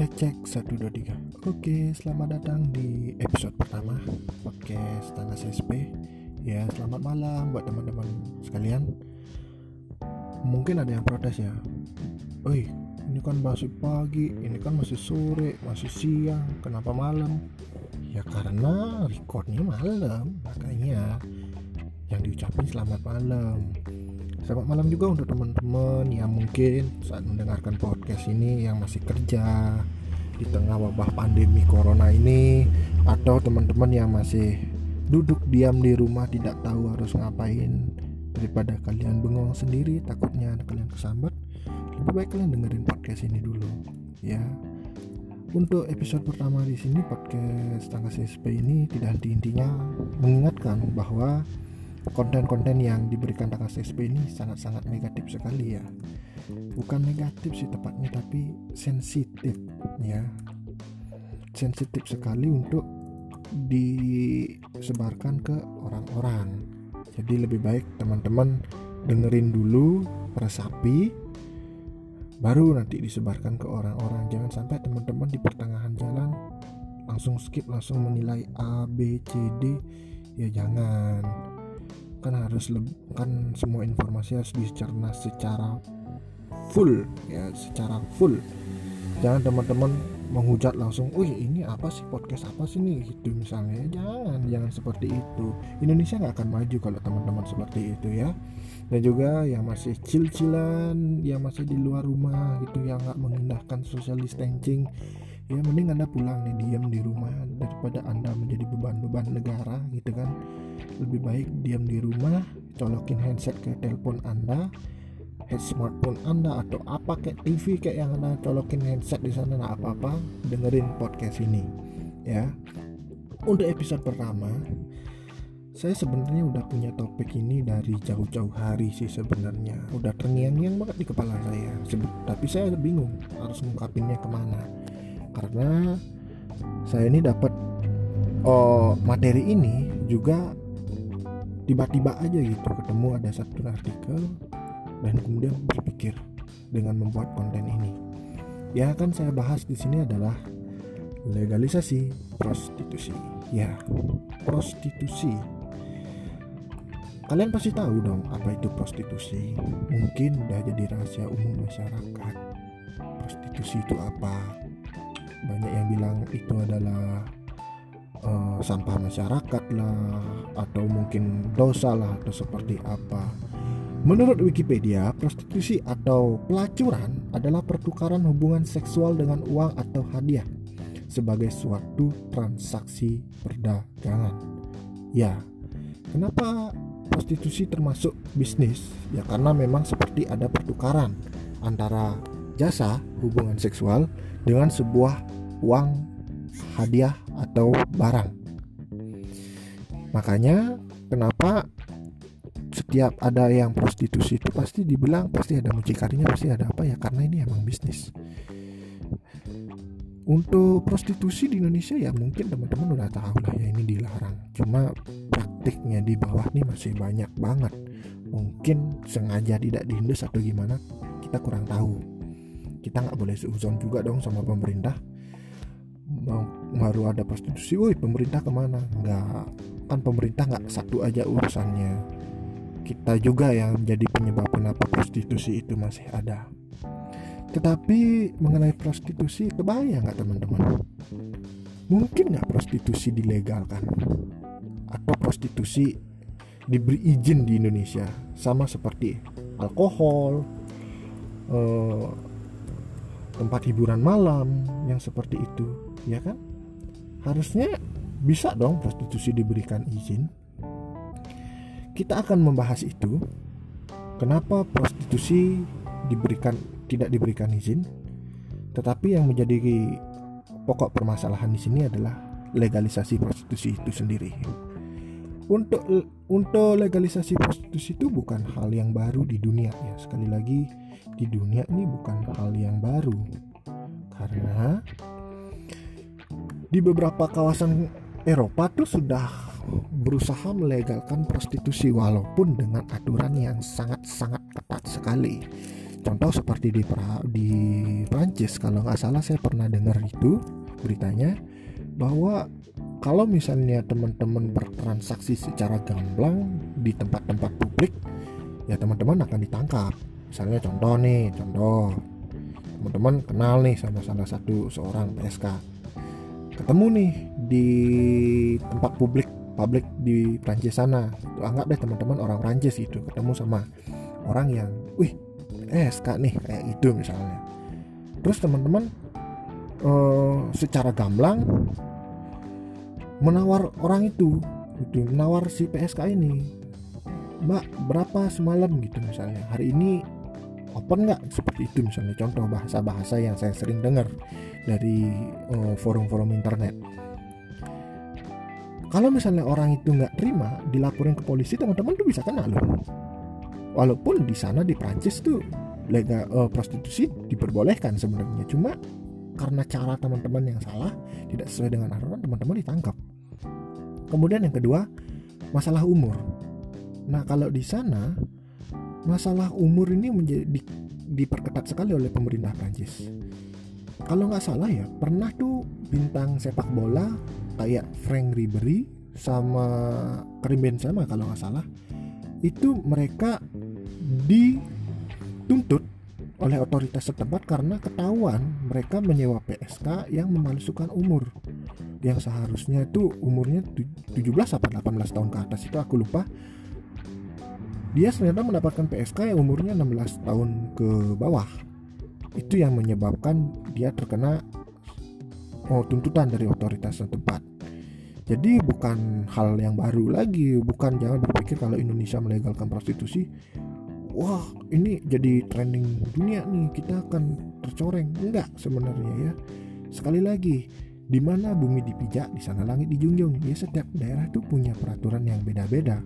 Cek cek 1 2 3 Oke selamat datang di episode pertama Podcast Tangga CSP Ya selamat malam buat teman-teman sekalian. Mungkin ada yang protes ya. Oi ini kan masih pagi Ini kan masih sore Masih siang. Kenapa malam? Ya karena recordnya malam Makanya Yang diucapin selamat malam Selamat malam juga untuk teman-teman yang mungkin saat mendengarkan podcast ini yang masih kerja di tengah wabah pandemi corona ini atau teman-teman yang masih duduk diam di rumah tidak tahu harus ngapain daripada kalian bengong sendiri takutnya kalian kesambat lebih baik kalian dengerin podcast ini dulu ya. Untuk episode pertama di sini podcast tangga CSP ini tidak henti intinya mengingatkan bahwa konten-konten yang diberikan Taka SSP ini sangat-sangat negatif sekali ya. Bukan negatif sih tepatnya tapi sensitif ya. Sensitif sekali untuk disebarkan ke orang-orang. Jadi lebih baik teman-teman dengerin dulu resapi baru nanti disebarkan ke orang-orang. Jangan sampai teman-teman di pertengahan jalan langsung skip langsung menilai A B C D. Ya jangan kan harus kan semua informasi harus dicerna secara full ya secara full. Jangan teman-teman menghujat langsung, wih ini apa sih? Podcast apa sih nih? Gitu misalnya. Jangan jangan seperti itu. Indonesia nggak akan maju kalau teman-teman seperti itu ya. Dan juga yang masih cil-cilan yang masih di luar rumah gitu yang nggak mengindahkan social distancing ya mending anda pulang nih diam di rumah daripada anda menjadi beban-beban negara gitu kan. Lebih baik diam di rumah colokin handset ke telepon anda head smartphone anda atau apa kayak TV kayak yang anda colokin handset di sana nah apa apa dengerin podcast ini ya. Untuk episode pertama saya sebenarnya udah punya topik ini dari jauh-jauh hari sih sebenarnya. Udah terngiang-ngiang banget di kepala saya tapi saya bingung harus ngungkapinnya ke mana karena saya ini dapat oh materi ini juga tiba-tiba aja gitu ketemu ada satu artikel dan kemudian berpikir dengan membuat konten ini. Ya kan saya bahas di sini adalah legalisasi prostitusi. Ya, prostitusi. Kalian pasti tahu dong apa itu prostitusi. Mungkin udah jadi rahasia umum masyarakat. Prostitusi itu apa? Banyak yang bilang itu adalah uh, sampah masyarakat lah atau mungkin dosa lah atau seperti apa Menurut Wikipedia, prostitusi atau pelacuran adalah pertukaran hubungan seksual dengan uang atau hadiah sebagai suatu transaksi perdagangan. Ya, kenapa prostitusi termasuk bisnis? Ya karena memang seperti ada pertukaran antara jasa hubungan seksual dengan sebuah uang hadiah atau barang. Makanya kenapa setiap ada yang prostitusi itu pasti dibilang pasti ada mucikarinya pasti ada apa ya karena ini emang bisnis. Untuk prostitusi di Indonesia ya mungkin teman-teman udah tahu lah ya ini dilarang. Cuma praktiknya di bawah nih masih banyak banget. Mungkin sengaja tidak dihindas atau gimana kita kurang tahu. Kita nggak boleh seuzon juga dong sama pemerintah baru ada prostitusi, woi pemerintah ke mana? Enggak, kan pemerintah nggak satu aja urusannya. Kita juga yang menjadi penyebab kenapa prostitusi itu masih ada. Tetapi mengenai prostitusi, kebayang nggak teman-teman? Mungkin nggak prostitusi dilegalkan? Atau prostitusi diberi izin di Indonesia? Sama seperti alkohol, eh, tempat hiburan malam yang seperti itu ya kan? Harusnya bisa dong prostitusi diberikan izin. Kita akan membahas itu. Kenapa prostitusi diberikan tidak diberikan izin? Tetapi yang menjadi pokok permasalahan di sini adalah legalisasi prostitusi itu sendiri untuk untuk legalisasi prostitusi itu bukan hal yang baru di dunia ya sekali lagi di dunia ini bukan hal yang baru karena di beberapa kawasan Eropa tuh sudah berusaha melegalkan prostitusi walaupun dengan aturan yang sangat-sangat ketat sekali. contoh seperti di pra, di Prancis kalau nggak salah saya pernah dengar itu beritanya bahwa kalau misalnya teman-teman bertransaksi secara gamblang di tempat-tempat publik ya teman-teman akan ditangkap. Misalnya contoh nih contoh. Teman-teman kenal nih sama salah satu seorang PSK ketemu nih di tempat publik publik di Prancis sana. Anggap deh teman-teman orang Prancis itu ketemu sama orang yang wih PSK nih kayak gitu misalnya. Terus teman-teman uh, secara gamblang menawar orang itu itu menawar si PSK ini. Mbak berapa semalam gitu misalnya? Hari ini open nggak? Seperti itu misalnya. Contoh bahasa-bahasa yang saya sering dengar dari forum forum-forum internet. Kalau misalnya orang itu nggak terima dilaporin ke polisi teman-teman tuh bisa kena loh. Walaupun di sana di Prancis tuh legal uh, prostitusi diperbolehkan sebenarnya. Cuma karena cara teman-teman yang salah tidak sesuai dengan aturan teman-teman ditangkap. Kemudian yang kedua masalah umur. Nah kalau di sana masalah umur ini menjadi di, diperketat sekali oleh pemerintah Prancis. Kalau nggak salah ya pernah tuh bintang sepak bola kayak Frank Ribery sama Karim Benzema kalau nggak salah itu mereka dituntut oleh otoritas setempat karena ketahuan mereka menyewa PSK yang memalsukan umur. Yang seharusnya itu umurnya 17 atau 18 tahun ke atas itu aku lupa. Dia ternyata mendapatkan PSK yang umurnya 16 tahun ke bawah. Itu yang menyebabkan dia terkena oh, tuntutan dari otoritas setempat. Jadi bukan hal yang baru lagi bukan jangan berpikir kalau Indonesia melegalkan prostitusi wah ini jadi trending dunia nih. Kita akan tercoreng. Enggak sebenarnya ya. Sekali lagi di mana bumi dipijak di sana langit dijunjung. Ya setiap daerah itu punya peraturan yang beda-beda.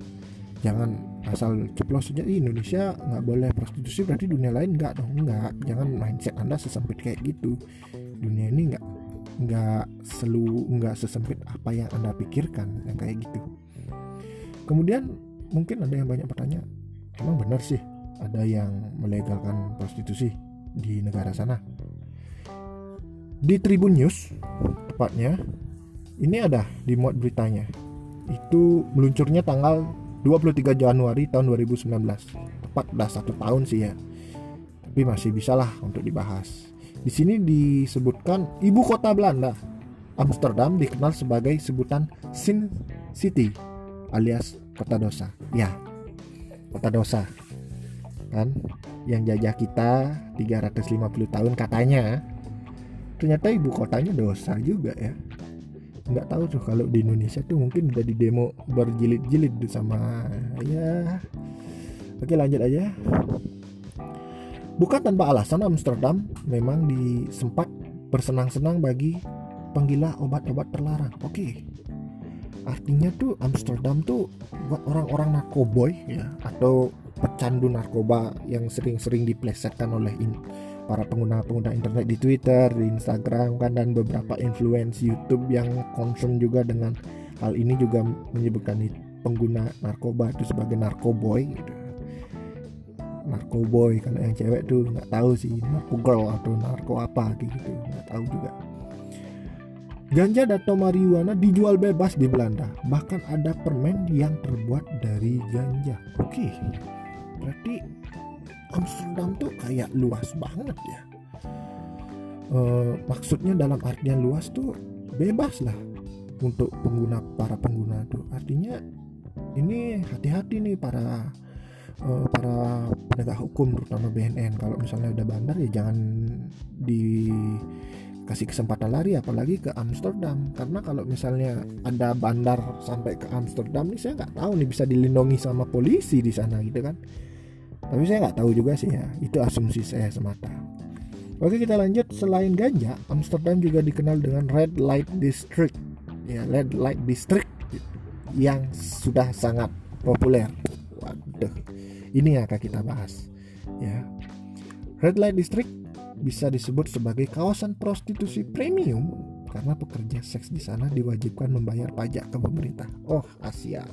Jangan asal ceplos saja Indonesia nggak boleh prostitusi berarti dunia lain nggak dong. Nggak. Jangan mindset anda sesempit kayak gitu. Dunia ini nggak nggak selu nggak sesempit apa yang anda pikirkan yang kayak gitu. Kemudian mungkin ada yang banyak bertanya emang benar sih ada yang melegalkan prostitusi di negara sana. Di Tribun News, tepatnya, ini ada di muat beritanya. Itu meluncurnya tanggal 23 Januari tahun 2019. Tepat dah satu tahun sih ya. Tapi masih bisalah untuk dibahas. Di sini disebutkan ibu kota Belanda, Amsterdam dikenal sebagai sebutan Sin City alias kota dosa. Ya, kota dosa kan? Yang jajah kita 350 tahun katanya. Ternyata ibu kotanya dosa juga ya. Nggak tahu tuh kalau di Indonesia tuh mungkin udah di demo berjilid-jilid sama ya. Oke lanjut aja. Bukan tanpa alasan Amsterdam memang disempat bersenang-senang bagi penggila obat-obat terlarang. Oke. Artinya tuh Amsterdam tuh buat orang-orang narkoboy ya atau pecandu narkoba yang sering-sering diplesetkan oleh in, para pengguna-pengguna internet di Twitter, di Instagram kan dan beberapa influence YouTube yang concern juga dengan hal ini juga menyebutkan pengguna narkoba itu sebagai narkoboy gitu. Narkoboy kalau yang cewek tuh nggak tahu sih narko girl atau narko apa gitu nggak tahu juga. Ganja atau marijuana dijual bebas di Belanda. Bahkan ada permen yang terbuat dari ganja. Oke. Okay berarti Amsterdam tuh kayak luas banget ya. E, maksudnya dalam artian luas tuh bebas lah untuk pengguna para pengguna tuh. Artinya ini hati-hati nih para uh, para penegak hukum terutama BNN kalau misalnya udah bandar ya jangan dikasih kesempatan lari apalagi ke Amsterdam. Karena kalau misalnya ada bandar sampai ke Amsterdam nih saya nggak tahu nih bisa dilindungi sama polisi di sana gitu kan tapi saya nggak tahu juga sih ya. Itu asumsi saya semata. Oke kita lanjut. Selain ganja Amsterdam juga dikenal dengan red light district. Ya red light district yang sudah sangat populer. Waduh ini yang akan kita bahas ya. Red light district bisa disebut sebagai kawasan prostitusi premium karena pekerja seks di sana diwajibkan membayar pajak ke pemerintah. Oh, Asia.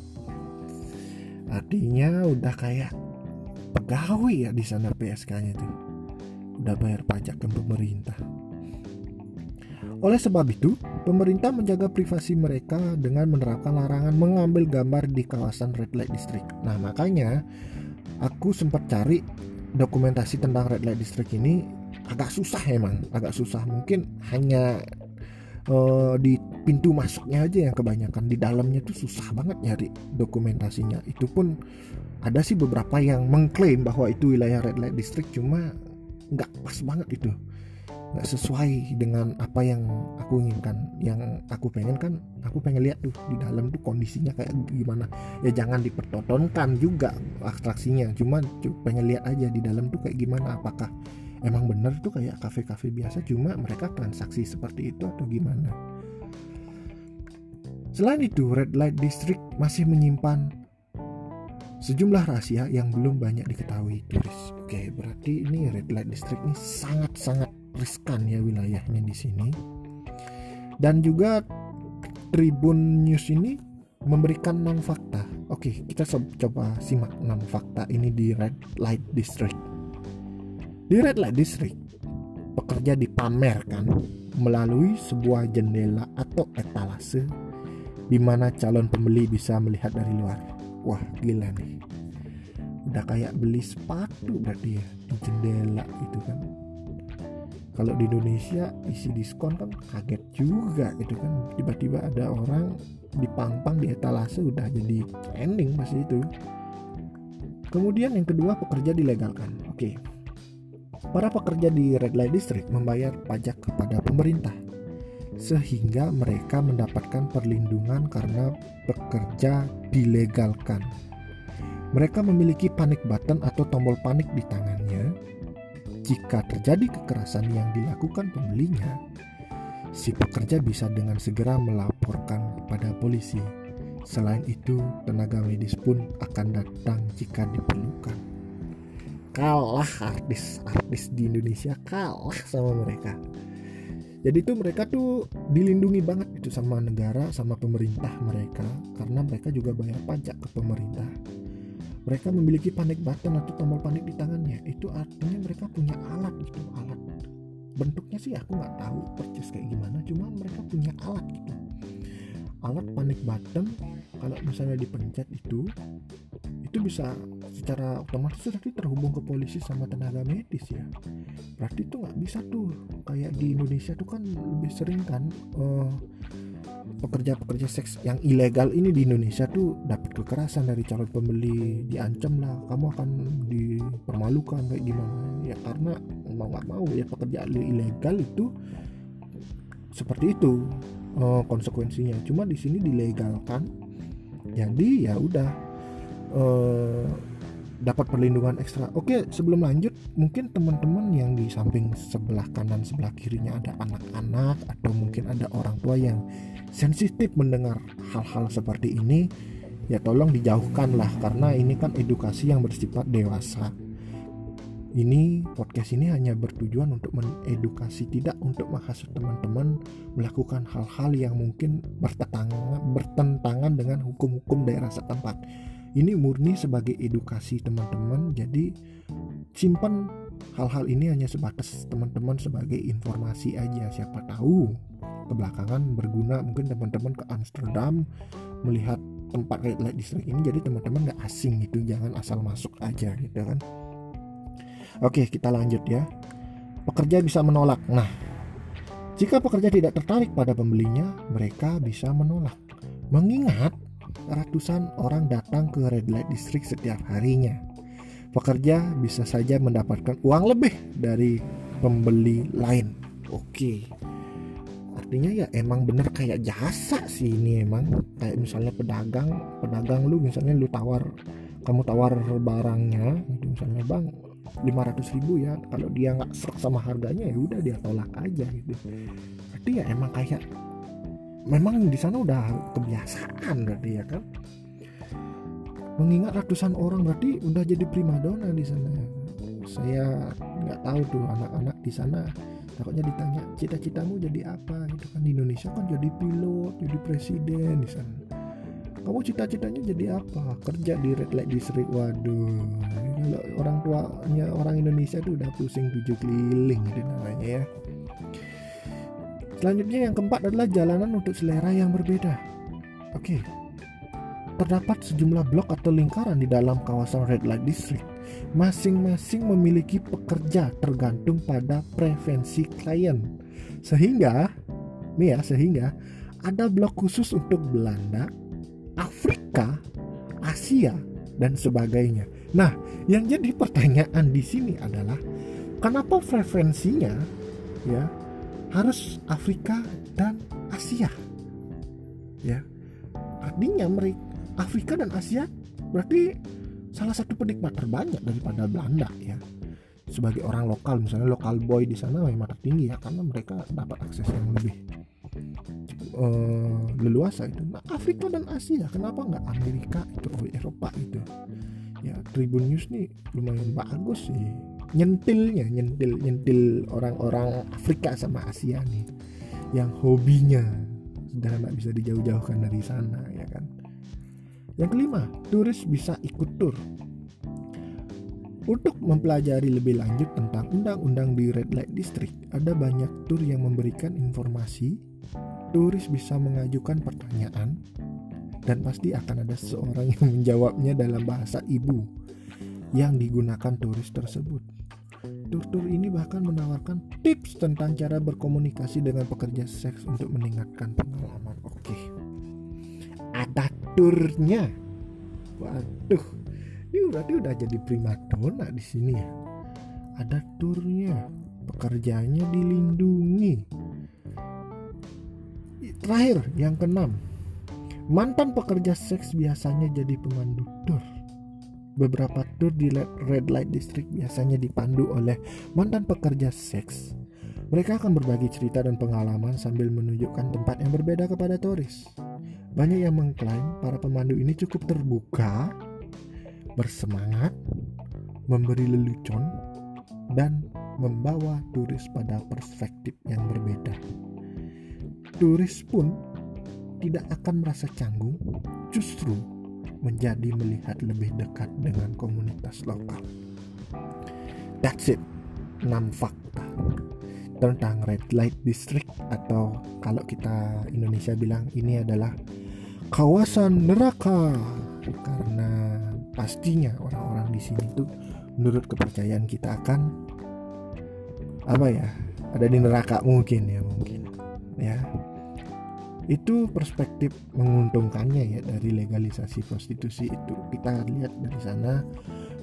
Artinya udah kayak pegawai ya di sana PSK-nya tuh udah bayar pajak ke pemerintah. Oleh sebab itu, pemerintah menjaga privasi mereka dengan menerapkan larangan mengambil gambar di kawasan red light district. Nah, makanya aku sempat cari dokumentasi tentang red light district ini agak susah emang, agak susah. Mungkin hanya uh, di pintu masuknya aja yang kebanyakan di dalamnya tuh susah banget nyari dokumentasinya. Itu pun ada sih beberapa yang mengklaim bahwa itu wilayah red light district cuma nggak pas banget itu. Nggak sesuai dengan apa yang aku inginkan. Yang aku pengen kan aku pengen lihat tuh di dalam tuh kondisinya kayak gimana. Ya jangan dipertontonkan juga atraksinya cuma pengen lihat aja di dalam tuh kayak gimana apakah emang bener tuh kayak kafe-kafe biasa cuma mereka transaksi seperti itu atau gimana selain itu red light district masih menyimpan sejumlah rahasia yang belum banyak diketahui turis oke berarti ini red light district ini sangat-sangat riskan ya wilayahnya di sini. Dan juga Tribun News ini memberikan 6 fakta. Oke, kita coba simak 6 fakta ini di Red Light District. Di Red Light District, pekerja dipamerkan melalui sebuah jendela atau etalase di mana calon pembeli bisa melihat dari luar. Wah, gila nih. Udah kayak beli sepatu berarti ya di jendela itu kan. Kalau di Indonesia isi diskon kan kaget juga gitu kan. Tiba-tiba ada orang dipangpang di etalase udah jadi trending pasti itu. Kemudian yang kedua pekerja dilegalkan. Oke para pekerja di red light district membayar pajak kepada pemerintah sehingga mereka mendapatkan perlindungan karena pekerja dilegalkan mereka memiliki panic button atau tombol panik di tangannya jika terjadi kekerasan yang dilakukan pembelinya, si pekerja bisa dengan segera melaporkan kepada polisi. Selain itu, tenaga medis pun akan datang jika diperlukan. Kalah artis-artis di Indonesia kalah sama mereka. Jadi itu mereka tuh dilindungi banget itu sama negara, sama pemerintah mereka. Karena mereka juga bayar pajak ke pemerintah. Mereka memiliki panic button atau tombol panik di tangannya. Itu artinya mereka punya alat itu alat. Bentuknya sih aku nggak tahu persis kayak gimana cuma mereka punya alat gitu alat panic button kalau misalnya dipencet itu itu bisa secara otomatis terhubung ke polisi sama tenaga medis ya. Berarti itu nggak bisa tuh. Kayak di Indonesia tuh kan lebih sering kan uh, pekerja-pekerja seks yang ilegal ini di Indonesia tuh dapat kekerasan dari calon pembeli diancam lah kamu akan dipermalukan kayak gimana. Ya karena mau nggak mau ya pekerja ilegal itu seperti itu uh, konsekuensinya cuma di sini dilegalkan jadi ya udah uh, dapat perlindungan ekstra. Oke, sebelum lanjut, mungkin teman-teman yang di samping sebelah kanan sebelah kirinya ada anak-anak atau mungkin ada orang tua yang sensitif mendengar hal-hal seperti ini ya tolong dijauhkanlah karena ini kan edukasi yang bersifat dewasa ini podcast ini hanya bertujuan untuk mengedukasi tidak untuk menghasut teman-teman melakukan hal-hal yang mungkin bertentangan bertentangan dengan hukum-hukum daerah setempat. Ini murni sebagai edukasi teman-teman jadi simpan hal-hal ini hanya sebatas teman-teman sebagai informasi aja. Siapa tahu kebelakangan berguna mungkin teman-teman ke Amsterdam melihat tempat red light district ini jadi teman-teman nggak asing gitu jangan asal masuk aja gitu kan oke kita lanjut ya. Pekerja bisa menolak. Nah jika pekerja tidak tertarik pada pembelinya mereka bisa menolak. Mengingat ratusan orang datang ke red light district setiap harinya. Pekerja bisa saja mendapatkan uang lebih dari pembeli lain. Oke. Artinya ya emang bener kayak jasa sih ini emang. Kayak misalnya pedagang pedagang lu misalnya lu tawar kamu tawar barangnya misalnya bang 500 ribu ya. Kalau dia nggak serak sama harganya ya udah dia tolak aja gitu. Berarti ya emang kayak memang di sana udah kebiasaan berarti ya kan? Mengingat ratusan orang berarti udah jadi primadona di sana. Saya nggak tahu tuh anak-anak di sana takutnya ditanya cita-citamu jadi apa? Gitu kan. Di Indonesia kan jadi pilot jadi presiden di sana kamu cita-citanya jadi apa? Kerja di red light district. Waduh kalau orang tuanya orang Indonesia tuh udah pusing tujuh keliling itu namanya ya. Selanjutnya yang keempat adalah jalanan untuk selera yang berbeda. Oke terdapat sejumlah blok atau lingkaran di dalam kawasan red light district. Masing-masing memiliki pekerja tergantung pada preferensi klien. Sehingga nih ya sehingga ada blok khusus untuk Belanda, Afrika, Asia dan sebagainya. Nah, yang jadi pertanyaan di sini adalah kenapa frekuensinya ya harus Afrika dan Asia? Ya. Artinya mereka Afrika dan Asia berarti salah satu penikmat terbanyak daripada Belanda ya. Sebagai orang lokal misalnya lokal boy di sana memang tertinggi ya karena mereka dapat akses yang lebih uh, leluasa itu. Nah Afrika dan Asia kenapa nggak Amerika itu oh, Eropa itu? Ya Tribun News nih lumayan bagus sih. Nyentilnya nyentil nyentil orang-orang Afrika sama Asia nih yang hobinya sudah nggak bisa dijauh-jauhkan dari sana ya kan? Yang kelima turis bisa ikut tur. Untuk mempelajari lebih lanjut tentang undang-undang di Red Light District, ada banyak tur yang memberikan informasi turis bisa mengajukan pertanyaan dan pasti akan ada seseorang yang menjawabnya dalam bahasa ibu yang digunakan turis tersebut. Tur-tur ini bahkan menawarkan tips tentang cara berkomunikasi dengan pekerja seks untuk meningkatkan pengalaman. Oke. Ada turnya. Waduh. Ini berarti udah jadi primadona di sini ya. Ada turnya. Pekerjaannya dilindungi Terakhir, yang keenam, mantan pekerja seks biasanya jadi pemandu tur. Beberapa tur di Red Light District biasanya dipandu oleh mantan pekerja seks. Mereka akan berbagi cerita dan pengalaman sambil menunjukkan tempat yang berbeda kepada turis. Banyak yang mengklaim para pemandu ini cukup terbuka, bersemangat, memberi lelucon, dan membawa turis pada perspektif yang berbeda turis pun tidak akan merasa canggung, justru menjadi melihat lebih dekat dengan komunitas lokal. That's it. 6 fakta tentang red light district atau kalau kita Indonesia bilang ini adalah kawasan neraka karena pastinya orang-orang di sini tuh menurut kepercayaan kita akan apa ya ada di neraka mungkin ya mungkin ya itu perspektif menguntungkannya ya dari legalisasi prostitusi itu. Kita lihat dari sana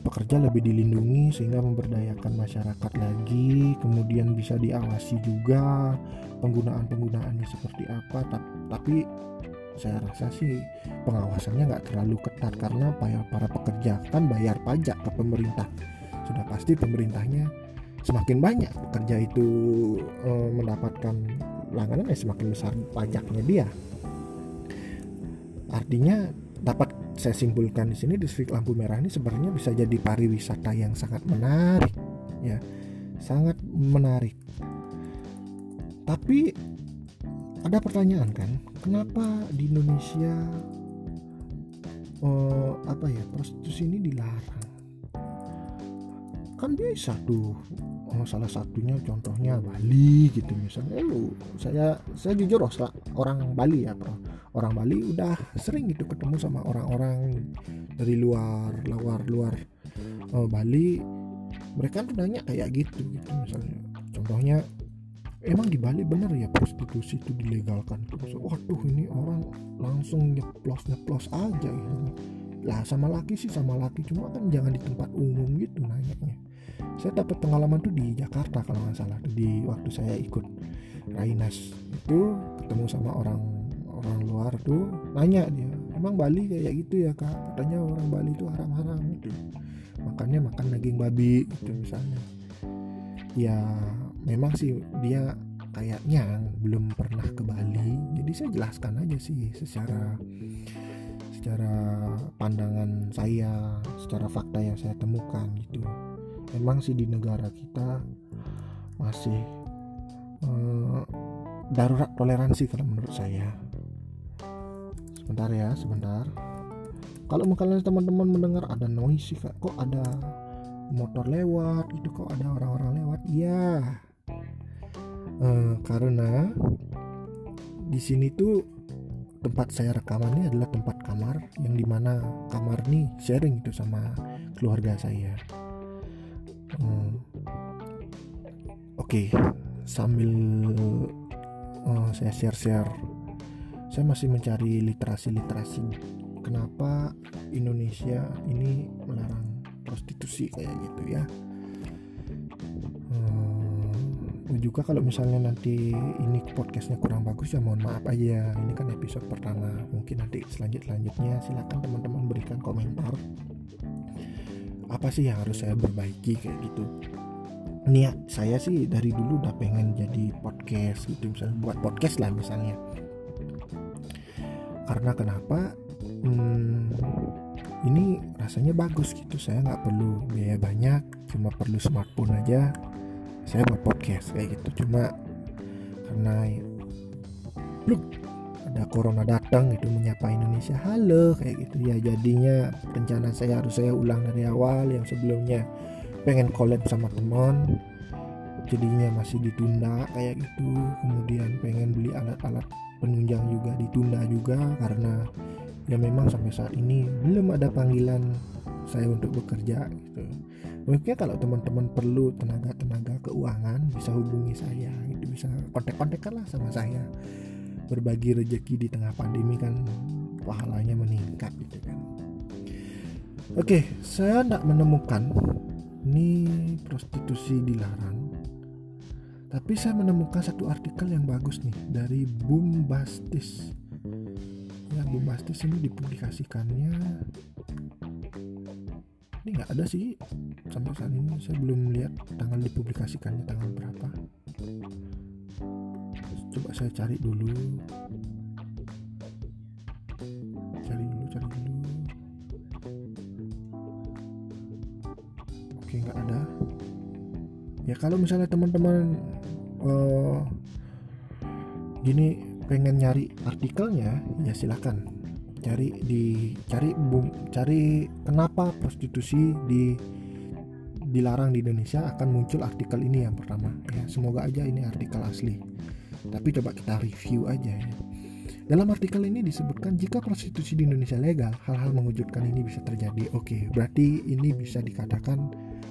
pekerja lebih dilindungi sehingga memberdayakan masyarakat lagi kemudian bisa diawasi juga penggunaan penggunaannya seperti apa. Tapi saya rasa sih pengawasannya nggak terlalu ketat karena para pekerja kan bayar pajak ke pemerintah. Sudah pasti pemerintahnya semakin banyak pekerja itu e, mendapatkan langganan ya semakin besar pajaknya dia. Artinya dapat saya simpulkan di sini distrik lampu merah ini sebenarnya bisa jadi pariwisata yang sangat menarik ya. Sangat menarik. Tapi ada pertanyaan kan kenapa di Indonesia uh, apa ya prostitusi ini dilarang? Kan bisa tuh oh, salah satunya contohnya Bali gitu misalnya. Lu saya saya jujur oh, orang Bali ya bro. Orang Bali udah sering gitu ketemu sama orang-orang dari luar luar luar oh, Bali. Mereka tuh nanya kayak gitu gitu misalnya. Contohnya emang di Bali bener ya prostitusi itu dilegalkan terus? Waduh ini orang langsung nyeplos nyeplos aja gitu. Lah sama laki sih sama laki. Cuma kan jangan di tempat umum gitu nanyanya saya dapat pengalaman tuh di Jakarta kalau nggak salah di waktu saya ikut Rainas itu ketemu sama orang orang luar tuh nanya dia emang Bali kayak gitu ya kak? Katanya orang Bali itu haram-haram gitu. Makannya makan daging babi gitu misalnya. Ya memang sih dia kayaknya belum pernah ke Bali. Jadi saya jelaskan aja sih secara secara pandangan saya secara fakta yang saya temukan gitu memang sih di negara kita masih uh, darurat toleransi kalau menurut saya. Sebentar ya sebentar. Kalau misalnya teman-teman mendengar ada noise kak. Kok ada motor lewat itu kok ada orang-orang lewat? Ya eh, karena di sini tuh tempat saya rekaman ini adalah tempat kamar yang di mana kamar nih sharing itu sama keluarga saya hmm. oke okay. sambil uh, saya share-share saya masih mencari literasi-literasi kenapa Indonesia ini melarang prostitusi kayak gitu ya hmm, juga kalau misalnya nanti ini podcastnya kurang bagus ya mohon maaf aja ini kan episode pertama mungkin nanti selanjut selanjutnya silakan teman-teman berikan komentar apa sih yang harus saya perbaiki kayak gitu. Niat saya sih dari dulu udah pengen jadi podcast gitu misalnya buat podcast lah misalnya. Karena kenapa? Hmm, ini rasanya bagus gitu saya nggak perlu biaya banyak cuma perlu smartphone aja saya buat podcast kayak gitu. Cuma karena look ada corona datang itu menyapa Indonesia. Halo kayak gitu. Ya jadinya rencana saya harus saya ulang dari awal. Yang sebelumnya pengen collab sama teman jadinya masih ditunda kayak gitu. Kemudian pengen beli alat-alat penunjang juga ditunda juga. Karena ya memang sampai saat ini belum ada panggilan saya untuk bekerja gitu. Mungkin kalau teman-teman perlu tenaga-tenaga keuangan bisa hubungi saya gitu. Bisa kontak-kontak lah sama saya berbagi rezeki di tengah pandemi kan pahalanya meningkat gitu kan. Oke saya tidak menemukan ini prostitusi dilarang tapi saya menemukan satu artikel yang bagus nih dari Bombastis. Ya Bombastis ini dipublikasikannya ini nggak ada sih sampai saat ini saya belum lihat tanggal dipublikasikannya tanggal berapa coba saya cari dulu. Cari dulu cari dulu. Oke nggak ada. Ya kalau misalnya teman-teman uh, gini pengen nyari artikelnya ya silakan. Cari di cari bum, cari kenapa prostitusi di dilarang di Indonesia akan muncul artikel ini yang pertama ya. Semoga aja ini artikel asli. Tapi coba kita review aja ya. Dalam artikel ini disebutkan jika prostitusi di Indonesia legal hal-hal mengejutkan ini bisa terjadi. Oke berarti ini bisa dikatakan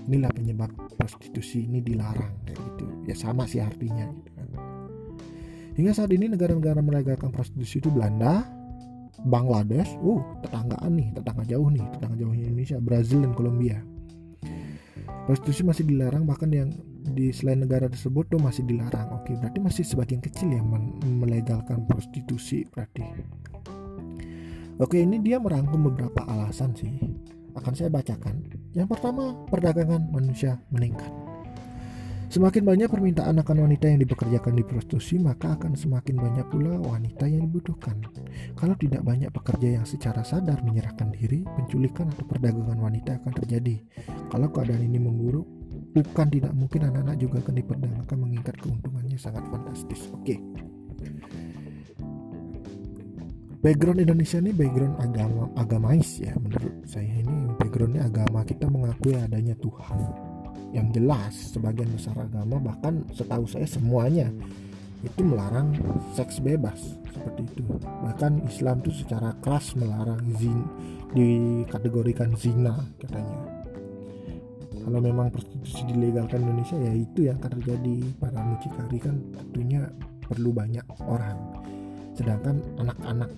inilah penyebab prostitusi ini dilarang kayak gitu. Ya sama sih artinya gitu kan. Hingga saat ini negara-negara melegalkan prostitusi itu Belanda Bangladesh, uh tetanggaan nih, tetangga jauh nih, tetangga jauh Indonesia, Brazil dan Kolombia. Prostitusi masih dilarang bahkan yang di selain negara tersebut tuh masih dilarang. Oke, berarti masih sebagian kecil yang melegalkan prostitusi berarti. Oke, ini dia merangkum beberapa alasan sih. Akan saya bacakan. Yang pertama, perdagangan manusia meningkat. Semakin banyak permintaan akan wanita yang dipekerjakan di prostitusi, maka akan semakin banyak pula wanita yang dibutuhkan. Kalau tidak banyak pekerja yang secara sadar menyerahkan diri, penculikan atau perdagangan wanita akan terjadi. Kalau keadaan ini memburuk, bukan tidak mungkin anak-anak juga akan diperdagangkan mengingat keuntungannya sangat fantastis. Oke. Okay. Background Indonesia ini background agama agamais ya menurut saya ini backgroundnya agama kita mengakui adanya Tuhan yang jelas sebagian besar agama bahkan setahu saya semuanya itu melarang seks bebas. Seperti itu. Bahkan Islam itu secara keras melarang zin dikategorikan zina katanya. Kalau memang prostitusi dilegalkan Indonesia ya itu yang akan terjadi. Para mucikari kan tentunya perlu banyak orang. Sedangkan anak-anak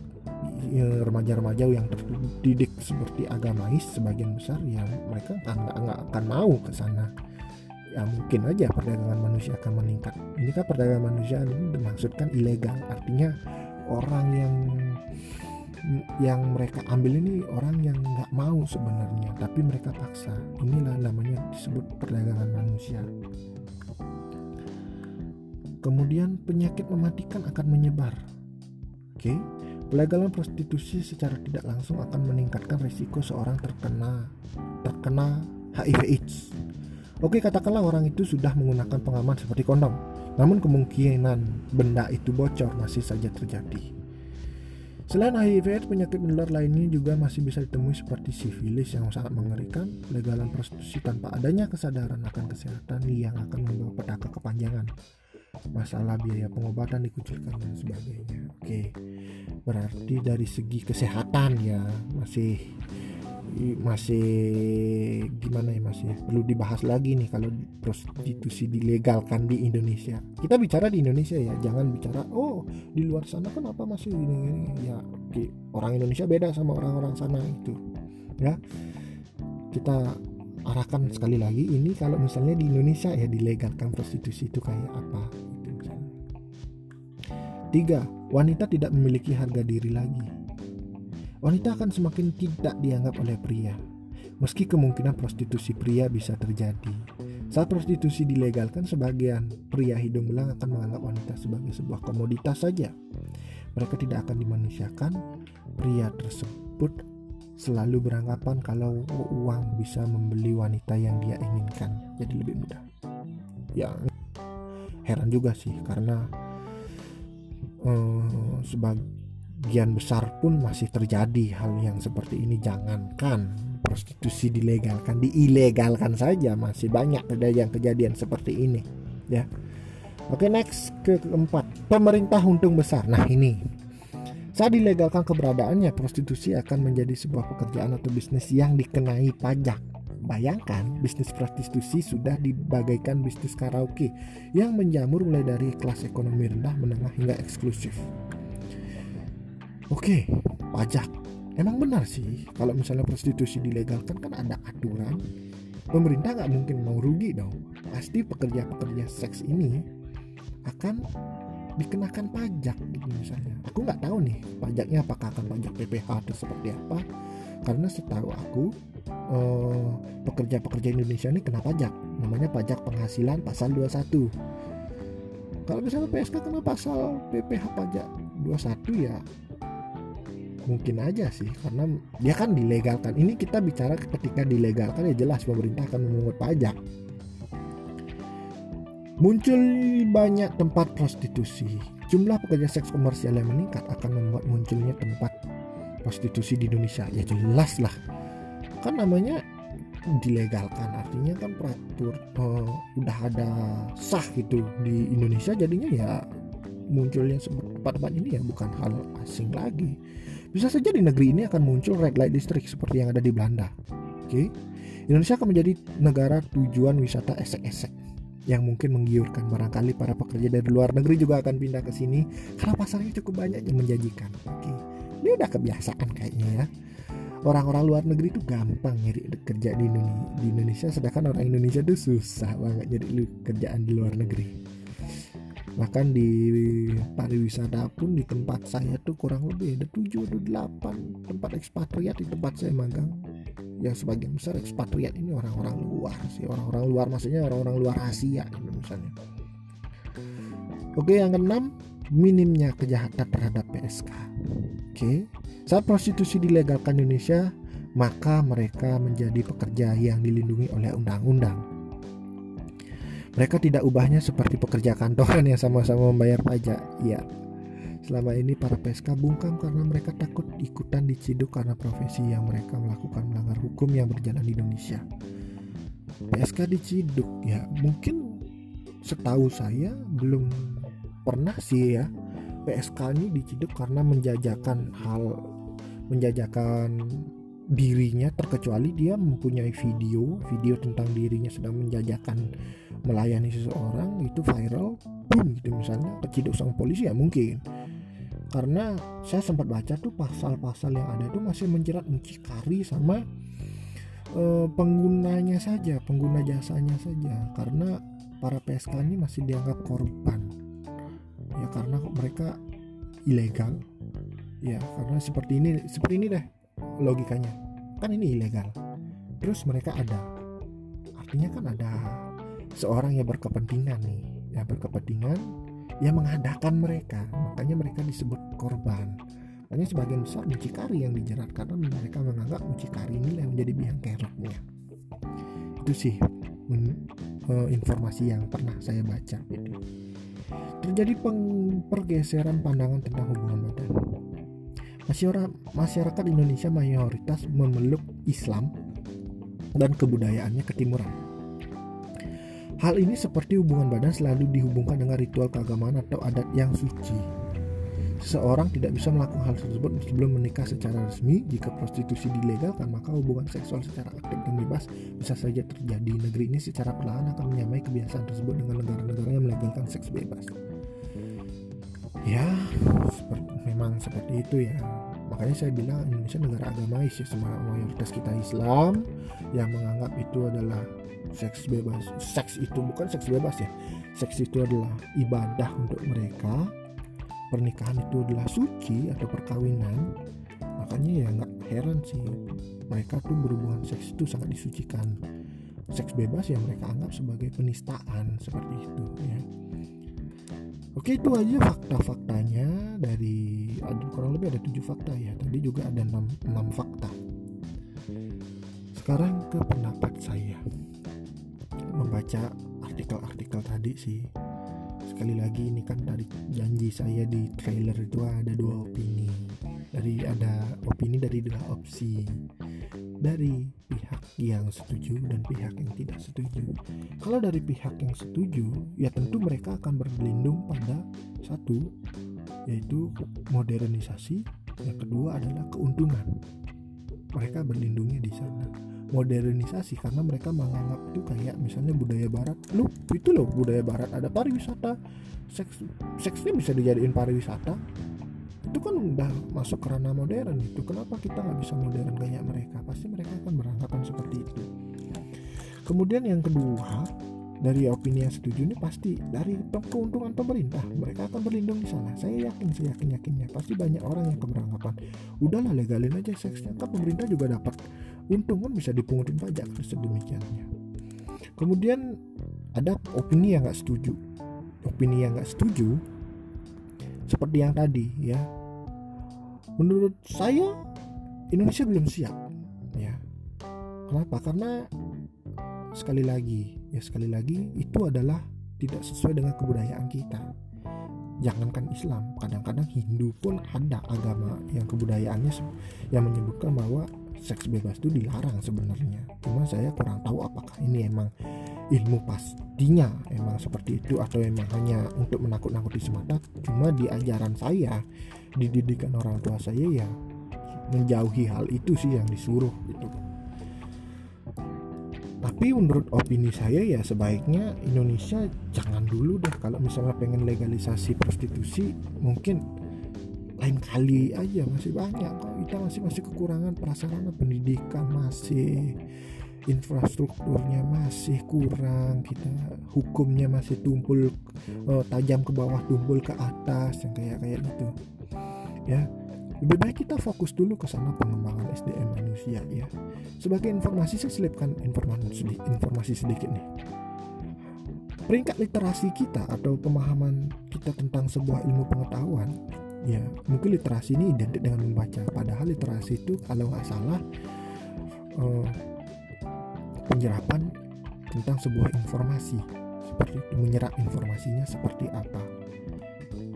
remaja-remaja yang terdidik seperti agamais sebagian besar ya mereka nggak akan mau ke sana. Ya mungkin aja perdagangan manusia akan meningkat. Ini kan perdagangan manusia? Ini dimaksudkan ilegal. Artinya orang yang yang mereka ambil ini orang yang nggak mau sebenarnya tapi mereka paksa. Inilah namanya disebut perdagangan manusia. Kemudian penyakit mematikan akan menyebar. Oke. okay? Pelegalan prostitusi secara tidak langsung akan meningkatkan risiko seorang terkena terkena HIV/AIDS Oke, katakanlah orang itu sudah menggunakan pengaman seperti kondom, namun kemungkinan benda itu bocor masih saja terjadi. Selain HIV, penyakit menular lainnya juga masih bisa ditemui seperti sifilis yang sangat mengerikan, legalan prostitusi tanpa adanya kesadaran akan kesehatan yang akan membawa petaka kepanjangan, masalah biaya pengobatan dikucilkan dan sebagainya. Oke, berarti dari segi kesehatan ya masih masih gimana ya masih perlu dibahas lagi nih kalau prostitusi dilegalkan di Indonesia. Kita bicara di Indonesia ya, jangan bicara oh di luar sana kenapa masih ini, ini. ya orang Indonesia beda sama orang-orang sana itu ya kita arahkan sekali lagi ini kalau misalnya di Indonesia ya dilegalkan prostitusi itu kayak apa misalnya. Tiga, wanita tidak memiliki harga diri lagi wanita akan semakin tidak dianggap oleh pria. Meski kemungkinan prostitusi pria bisa terjadi. Saat prostitusi dilegalkan, sebagian pria hidung belang akan menganggap wanita sebagai sebuah komoditas saja. Mereka tidak akan dimanusiakan. Pria tersebut selalu beranggapan kalau uang bisa membeli wanita yang dia inginkan. Jadi lebih mudah. Ya, heran juga sih karena sebagai sebagian besar pun masih terjadi hal yang seperti ini jangankan prostitusi dilegalkan diilegalkan saja masih banyak kejadian-kejadian seperti ini ya oke next ke keempat pemerintah untung besar nah ini saat dilegalkan keberadaannya prostitusi akan menjadi sebuah pekerjaan atau bisnis yang dikenai pajak Bayangkan, bisnis prostitusi sudah dibagaikan bisnis karaoke yang menjamur mulai dari kelas ekonomi rendah, menengah hingga eksklusif. Oke, pajak. Emang benar sih kalau misalnya prostitusi dilegalkan kan ada aturan. Pemerintah nggak mungkin mau rugi dong. Pasti pekerja-pekerja seks ini akan dikenakan pajak gitu misalnya. Aku nggak tahu nih pajaknya apakah akan pajak PPH atau seperti apa. Karena setahu aku eh, pekerja-pekerja Indonesia ini kena pajak. Namanya pajak penghasilan pasal 21. Kalau misalnya PSK kena pasal PPH pajak 21 ya mungkin aja sih karena dia kan dilegalkan ini kita bicara ketika dilegalkan ya jelas pemerintah akan memungut pajak muncul banyak tempat prostitusi. Jumlah pekerja seks komersial yang meningkat akan membuat munculnya tempat prostitusi di Indonesia. Ya jelas lah. Kan namanya dilegalkan. Artinya kan peratur uh, udah ada sah gitu di Indonesia. Jadinya ya munculnya tempat-tempat ini ya bukan hal asing lagi. Bisa saja di negeri ini akan muncul red light district seperti yang ada di Belanda. Oke, okay? Indonesia akan menjadi negara tujuan wisata esek-esek yang mungkin menggiurkan barangkali para pekerja dari luar negeri juga akan pindah ke sini karena pasarnya cukup banyak yang menjanjikan. Oke, ini udah kebiasaan kayaknya ya. Orang-orang luar negeri itu gampang nyari kerja di Indonesia, sedangkan orang Indonesia itu susah banget nyari kerjaan di luar negeri bahkan di pariwisata pun di tempat saya tuh kurang lebih ada 7 atau 8 tempat ekspatriat di tempat saya magang. Yang sebagian besar ekspatriat ini orang-orang luar sih orang-orang luar maksudnya orang-orang luar Asia ini misalnya. Oke yang keenam minimnya kejahatan terhadap PSK oke saat prostitusi dilegalkan Indonesia maka mereka menjadi pekerja yang dilindungi oleh undang-undang mereka tidak ubahnya seperti pekerja kantoran yang sama-sama membayar pajak. Ya, selama ini para PSK bungkam karena mereka takut ikutan diciduk karena profesi yang mereka melakukan melanggar hukum yang berjalan di Indonesia. PSK diciduk ya mungkin setahu saya belum pernah sih ya PSK ini diciduk karena menjajakan hal menjajakan dirinya terkecuali dia mempunyai video video tentang dirinya sedang menjajakan melayani seseorang itu viral boom gitu misalnya keciduk sang polisi ya mungkin. Karena saya sempat baca tuh pasal-pasal yang ada itu masih menjerat mucikari sama e, penggunanya saja pengguna jasanya saja. Karena para PSK ini masih dianggap korban. Ya karena mereka ilegal. Ya karena seperti ini seperti ini deh logikanya. Kan ini ilegal. Terus mereka ada. Artinya kan ada seorang yang berkepentingan nih. Yang berkepentingan yang mengadakan mereka. Makanya mereka disebut korban. Makanya sebagian besar mucikari yang dijerat karena mereka menganggap mucikari ini yang menjadi biang keroknya. Itu sih uh, informasi yang pernah saya baca. Terjadi peng, pergeseran pandangan tentang hubungan badan masyarakat Indonesia mayoritas memeluk Islam dan kebudayaannya ketimuran. Hal ini seperti hubungan badan selalu dihubungkan dengan ritual keagamaan atau adat yang suci. Seseorang tidak bisa melakukan hal tersebut sebelum menikah secara resmi. Jika prostitusi dilegalkan, maka hubungan seksual secara aktif dan bebas bisa saja terjadi. Negeri ini secara perlahan akan menyamai kebiasaan tersebut dengan negara-negara yang melegalkan seks bebas. Ya, seperti, memang seperti itu ya. Makanya saya bilang Indonesia negara agamais ya, semua mayoritas kita Islam yang menganggap itu adalah seks bebas. Seks itu bukan seks bebas ya. Seks itu adalah ibadah untuk mereka. Pernikahan itu adalah suci atau perkawinan. Makanya ya nggak heran sih. Mereka tuh berhubungan seks itu sangat disucikan. Seks bebas yang mereka anggap sebagai penistaan seperti itu ya oke itu aja fakta-faktanya dari ada kurang lebih ada tujuh fakta ya. Tadi juga ada enam, enam fakta. Sekarang ke pendapat saya. Membaca artikel-artikel tadi sih. Sekali lagi ini kan dari janji saya di trailer itu ada dua opini. Dari ada opini dari dua opsi dari pihak yang setuju dan pihak yang tidak setuju. Kalau dari pihak yang setuju ya tentu mereka akan berlindung pada satu yaitu modernisasi. Yang kedua adalah keuntungan. Mereka berlindungnya di sana. Modernisasi karena mereka menganggap itu kayak misalnya budaya barat. Lu itu loh budaya barat. Ada pariwisata. Seks seksnya bisa dijadiin pariwisata itu kan udah masuk ke ranah modern. Itu kenapa kita nggak bisa modern kayak mereka? Pasti mereka akan beranggapan seperti itu. Kemudian yang kedua dari opini yang setuju ini pasti dari keuntungan pemerintah. Mereka akan berlindung di sana. Saya yakin saya yakin yakinnya pasti banyak orang yang keberanggapan. Udahlah legalin aja seksnya. Kan pemerintah juga dapat untung kan bisa dipungutin pajak sedemikiannya. Kemudian ada opini yang nggak setuju. Opini yang nggak setuju seperti yang tadi ya menurut saya Indonesia belum siap. Ya. Kenapa? Karena sekali lagi ya sekali lagi itu adalah tidak sesuai dengan kebudayaan kita. Jangankan Islam kadang-kadang Hindu pun ada agama yang kebudayaannya yang menyebutkan bahwa seks bebas itu dilarang sebenarnya. Cuma saya kurang tahu apakah ini emang ilmu pastinya emang seperti itu atau emang hanya untuk menakut-nakuti semata. Cuma di ajaran saya di didikan orang tua saya ya menjauhi hal itu sih yang disuruh gitu. Tapi menurut opini saya ya sebaiknya Indonesia jangan dulu deh. Kalau misalnya pengen legalisasi prostitusi mungkin lain kali aja masih banyak kok. Kita masih masih kekurangan prasarana pendidikan masih infrastrukturnya masih kurang kita hukumnya masih tumpul uh, tajam ke bawah tumpul ke atas yang kayak kayak gitu ya lebih baik kita fokus dulu ke sana pengembangan SDM manusia ya. Sebagai informasi saya selipkan informasi sedikit, informasi sedikit nih. Peringkat literasi kita atau pemahaman kita tentang sebuah ilmu pengetahuan ya mungkin literasi ini identik dengan membaca padahal literasi itu kalau nggak salah eh, penyerapan tentang sebuah informasi seperti itu menyerap informasinya seperti apa.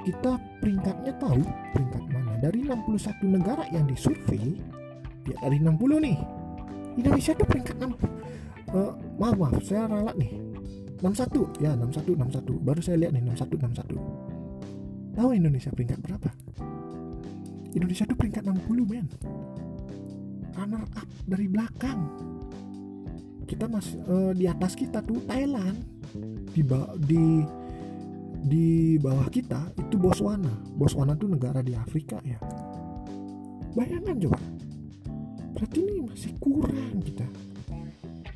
Kita peringkatnya tahu peringkat mana. Dari 61 negara yang disurvei ya dari 60 nih. Indonesia tuh peringkat 6 uh, eh, maaf maaf saya ralat nih. 61 ya 61 61 baru saya lihat nih 61 61 tahu Indonesia peringkat berapa? Indonesia tuh peringkat 60 men. Runner up dari belakang kita masih uh, di atas kita tuh Thailand. Di di di bawah kita itu Botswana. Botswana itu negara di Afrika ya. Bayangkan coba. Berarti ini masih kurang kita.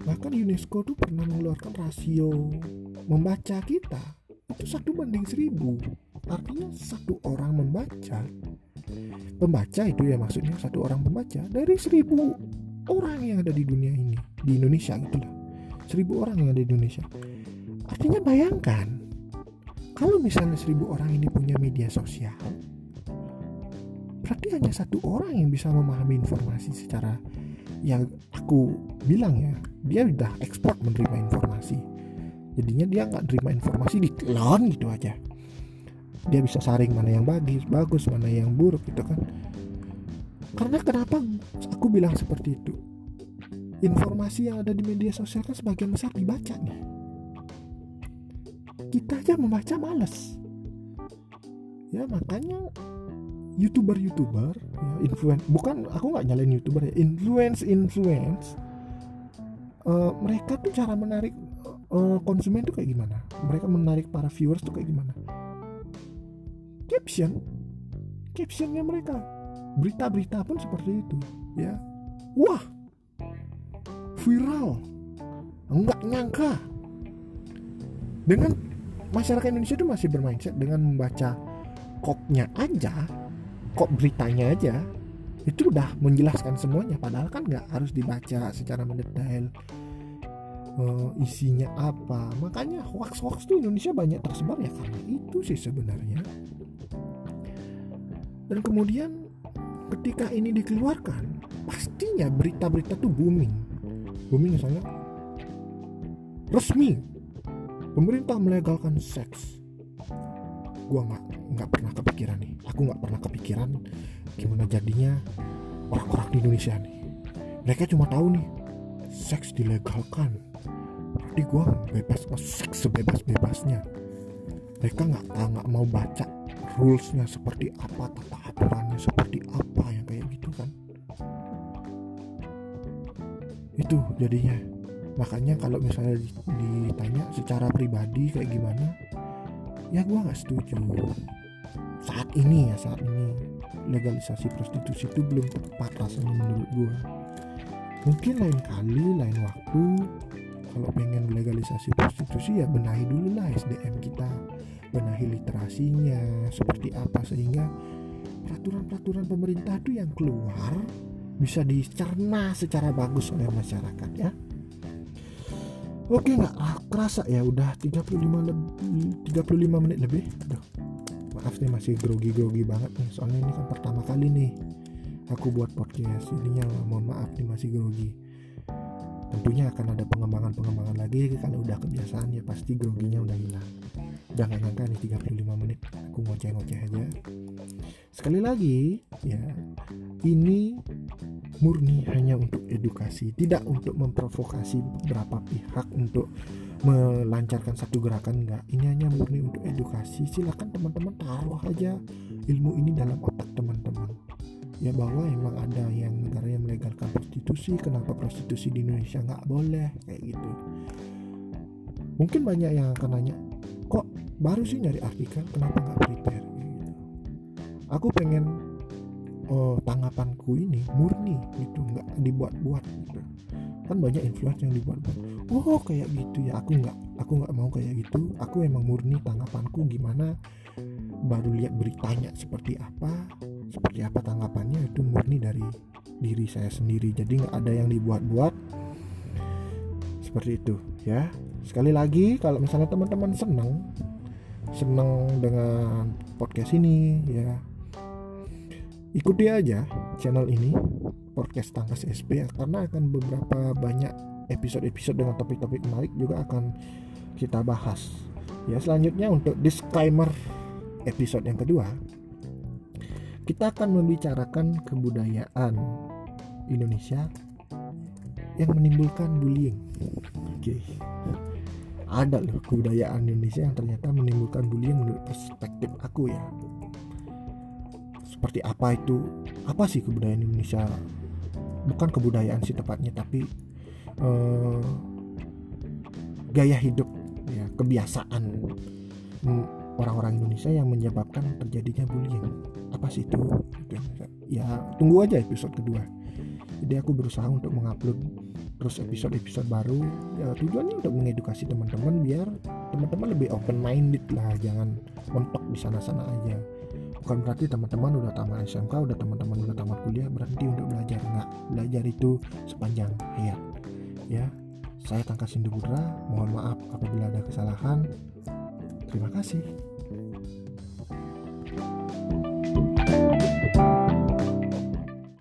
Bahkan UNESCO tuh pernah mengeluarkan rasio membaca kita itu satu banding seribu. Artinya satu orang membaca pembaca itu ya maksudnya satu orang pembaca dari seribu orang yang ada di dunia ini di Indonesia gitu lah seribu orang yang ada di Indonesia. Artinya bayangkan kalau misalnya seribu orang ini punya media sosial berarti hanya satu orang yang bisa memahami informasi secara yang aku bilang ya dia udah ekspor menerima informasi. Jadinya dia nggak terima informasi di gitu aja. Dia bisa saring mana yang bagus bagus mana yang buruk gitu kan. Karena kenapa aku bilang seperti itu informasi yang ada di media sosial kan sebagian besar dibaca nih. Kita aja membaca males. Ya makanya youtuber-youtuber ya influence bukan aku nggak nyalain youtuber ya influence influence uh, mereka tuh cara menarik uh, konsumen tuh kayak gimana? Mereka menarik para viewers tuh kayak gimana? Caption. Captionnya mereka. Berita-berita pun seperti itu ya. Wah viral. Nggak nyangka. Dengan masyarakat Indonesia itu masih bermindset dengan membaca kopnya aja kok beritanya aja itu udah menjelaskan semuanya. Padahal kan nggak harus dibaca secara mendetail uh, isinya apa. Makanya hoax hoax tuh Indonesia banyak tersebar ya karena itu sih sebenarnya. Dan kemudian ketika ini dikeluarkan pastinya berita-berita tuh booming booming misalnya resmi. Pemerintah melegalkan seks. Gua nggak nggak pernah kepikiran nih. Aku nggak pernah kepikiran gimana jadinya orang-orang di Indonesia nih. Mereka cuma tahu nih seks dilegalkan. Berarti gue bebas seks sebebas-bebasnya. Mereka nggak nggak mau baca rulesnya seperti apa tata aturannya seperti apa yang itu jadinya. Makanya kalau misalnya ditanya secara pribadi kayak gimana ya gue nggak setuju. Saat ini ya saat ini legalisasi prostitusi itu belum tepat rasanya menurut gue mungkin lain kali lain waktu kalau pengen legalisasi prostitusi ya benahi dulu lah SDM kita. Benahi literasinya seperti apa sehingga peraturan-peraturan pemerintah itu yang keluar bisa dicerna secara bagus oleh masyarakat ya Oke nggak ah, kerasa ya udah 35 lebih 35 menit lebih. Aduh, maaf nih masih grogi-grogi banget nih soalnya ini kan pertama kali nih aku buat podcast ininya mohon maaf nih masih grogi. Tentunya akan ada pengembangan-pengembangan lagi kalau udah kebiasaan ya pasti groginya udah hilang. Udah gak nyangka nih 35 menit aku ngoceh-ngoceh aja. Sekali lagi ya ini murni hanya untuk edukasi, tidak untuk memprovokasi beberapa pihak untuk melancarkan satu gerakan enggak. Ini hanya murni untuk edukasi. Silakan teman-teman taruh aja ilmu ini dalam otak teman-teman. Ya bahwa emang ada yang negara yang melegalkan prostitusi, kenapa prostitusi di Indonesia nggak boleh kayak gitu. Mungkin banyak yang akan nanya, kok baru sih nyari artikel, kenapa nggak prepare? Gitu. Aku pengen oh, tanggapanku ini murni gitu nggak dibuat-buat gitu. Kan banyak influence yang dibuat-buat. Oh kayak gitu ya aku nggak aku nggak mau kayak gitu. Aku emang murni tanggapanku gimana baru lihat beritanya seperti apa seperti apa tanggapannya itu murni dari diri saya sendiri. Jadi nggak ada yang dibuat-buat. Seperti itu ya. Sekali lagi kalau misalnya teman-teman senang senang dengan podcast ini ya ikuti aja channel ini podcast tangkas SP karena akan beberapa banyak episode-episode dengan topik-topik menarik juga akan kita bahas. Ya selanjutnya untuk disclaimer episode yang kedua kita akan membicarakan kebudayaan Indonesia yang menimbulkan bullying. Oke. Ada loh kebudayaan Indonesia yang ternyata menimbulkan bullying menurut perspektif aku ya seperti apa itu? Apa sih kebudayaan Indonesia? Bukan kebudayaan sih tepatnya tapi uh, gaya hidup ya kebiasaan orang-orang Indonesia yang menyebabkan terjadinya bullying. Apa sih itu? Ya tunggu aja episode kedua. Jadi aku berusaha untuk mengupload terus episode-episode baru. Ya tujuannya untuk mengedukasi teman-teman biar teman-teman lebih open minded lah jangan mentok di sana-sana aja bukan berarti teman-teman udah tamat SMK udah teman-teman udah tamat kuliah berhenti untuk belajar. Nggak belajar itu sepanjang hayat. Ya saya Tangkas Sindu Putra mohon maaf apabila ada kesalahan. Terima kasih. thank you